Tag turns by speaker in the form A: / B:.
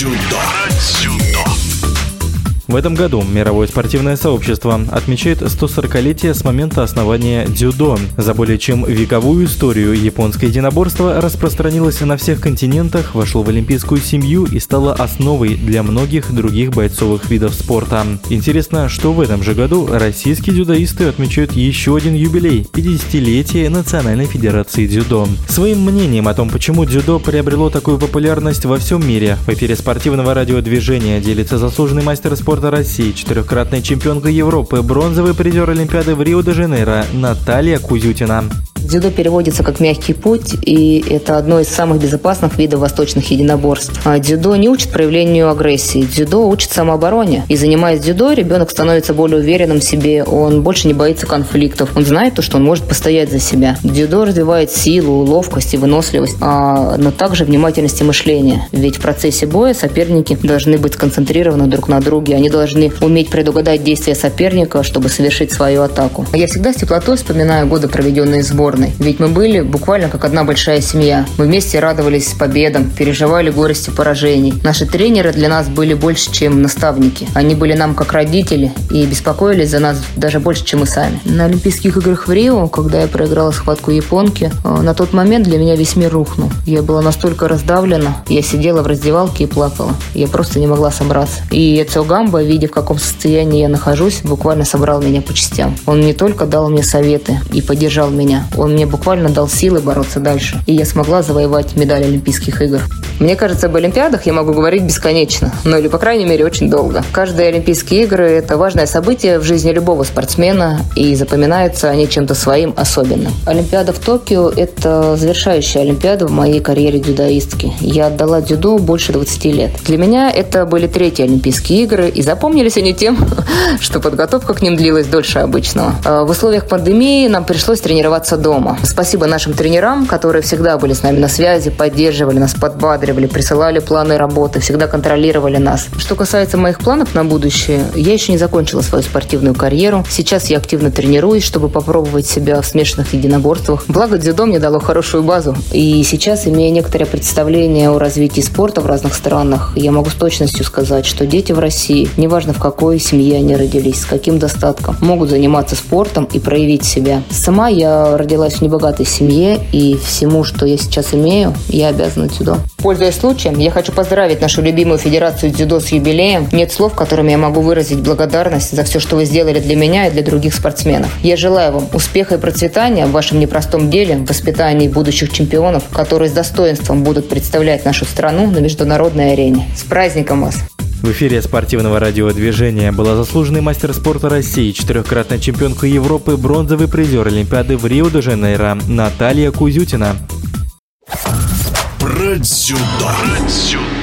A: Про дзюдо.
B: В этом году мировое спортивное сообщество отмечает 140-летие с момента основания дзюдо. За более чем вековую историю японское единоборство распространилось на всех континентах, вошло в олимпийскую семью и стало основой для многих других бойцовых видов спорта. Интересно, что в этом же году российские дзюдоисты отмечают еще один юбилей – 50-летие Национальной Федерации дзюдо. Своим мнением о том, почему дзюдо приобрело такую популярность во всем мире, в эфире спортивного радиодвижения делится заслуженный мастер спорта спорта России, четырехкратная чемпионка Европы, бронзовый призер Олимпиады в Рио-де-Жанейро Наталья Кузютина.
C: Дзюдо переводится как «мягкий путь», и это одно из самых безопасных видов восточных единоборств. А дзюдо не учит проявлению агрессии, дзюдо учит самообороне. И занимаясь дзюдо, ребенок становится более уверенным в себе, он больше не боится конфликтов, он знает то, что он может постоять за себя. Дзюдо развивает силу, ловкость и выносливость, а, но также внимательность и мышление. Ведь в процессе боя соперники должны быть сконцентрированы друг на друге, они должны уметь предугадать действия соперника, чтобы совершить свою атаку. Я всегда с теплотой вспоминаю годы, проведенные в сборной. Ведь мы были буквально как одна большая семья. Мы вместе радовались победам, переживали горести поражений. Наши тренеры для нас были больше, чем наставники. Они были нам как родители и беспокоились за нас даже больше, чем мы сами. На Олимпийских играх в Рио, когда я проиграла схватку японки, э, на тот момент для меня весь мир рухнул. Я была настолько раздавлена, я сидела в раздевалке и плакала. Я просто не могла собраться. И Эциогамба Самбо, видя в каком состоянии я нахожусь, буквально собрал меня по частям. Он не только дал мне советы и поддержал меня, он мне буквально дал силы бороться дальше. И я смогла завоевать медаль Олимпийских игр. Мне кажется, об Олимпиадах я могу говорить бесконечно, ну или, по крайней мере, очень долго. Каждые Олимпийские игры – это важное событие в жизни любого спортсмена, и запоминаются они чем-то своим особенным. Олимпиада в Токио – это завершающая Олимпиада в моей карьере дзюдоистки. Я отдала дзюдо больше 20 лет. Для меня это были третьи Олимпийские игры, и запомнились они тем, что подготовка к ним длилась дольше обычного. А в условиях пандемии нам пришлось тренироваться дома. Спасибо нашим тренерам, которые всегда были с нами на связи, поддерживали нас, подбадривали рассматривали, присылали планы работы, всегда контролировали нас. Что касается моих планов на будущее, я еще не закончила свою спортивную карьеру. Сейчас я активно тренируюсь, чтобы попробовать себя в смешанных единоборствах. Благо, дзюдо мне дало хорошую базу. И сейчас, имея некоторое представление о развитии спорта в разных странах, я могу с точностью сказать, что дети в России, неважно в какой семье они родились, с каким достатком, могут заниматься спортом и проявить себя. Сама я родилась в небогатой семье, и всему, что я сейчас имею, я обязана дзюдо. Пользуясь случаем, я хочу поздравить нашу любимую Федерацию дзюдо с юбилеем. Нет слов, которыми я могу выразить благодарность за все, что вы сделали для меня и для других спортсменов. Я желаю вам успеха и процветания в вашем непростом деле, в воспитании будущих чемпионов, которые с достоинством будут представлять нашу страну на международной арене. С праздником вас!
B: В эфире спортивного радиодвижения была заслуженный мастер спорта России, четырехкратная чемпионка Европы, бронзовый призер Олимпиады в Рио-де-Жанейро Наталья Кузютина.
A: Про дзюдо. Про дзюдо.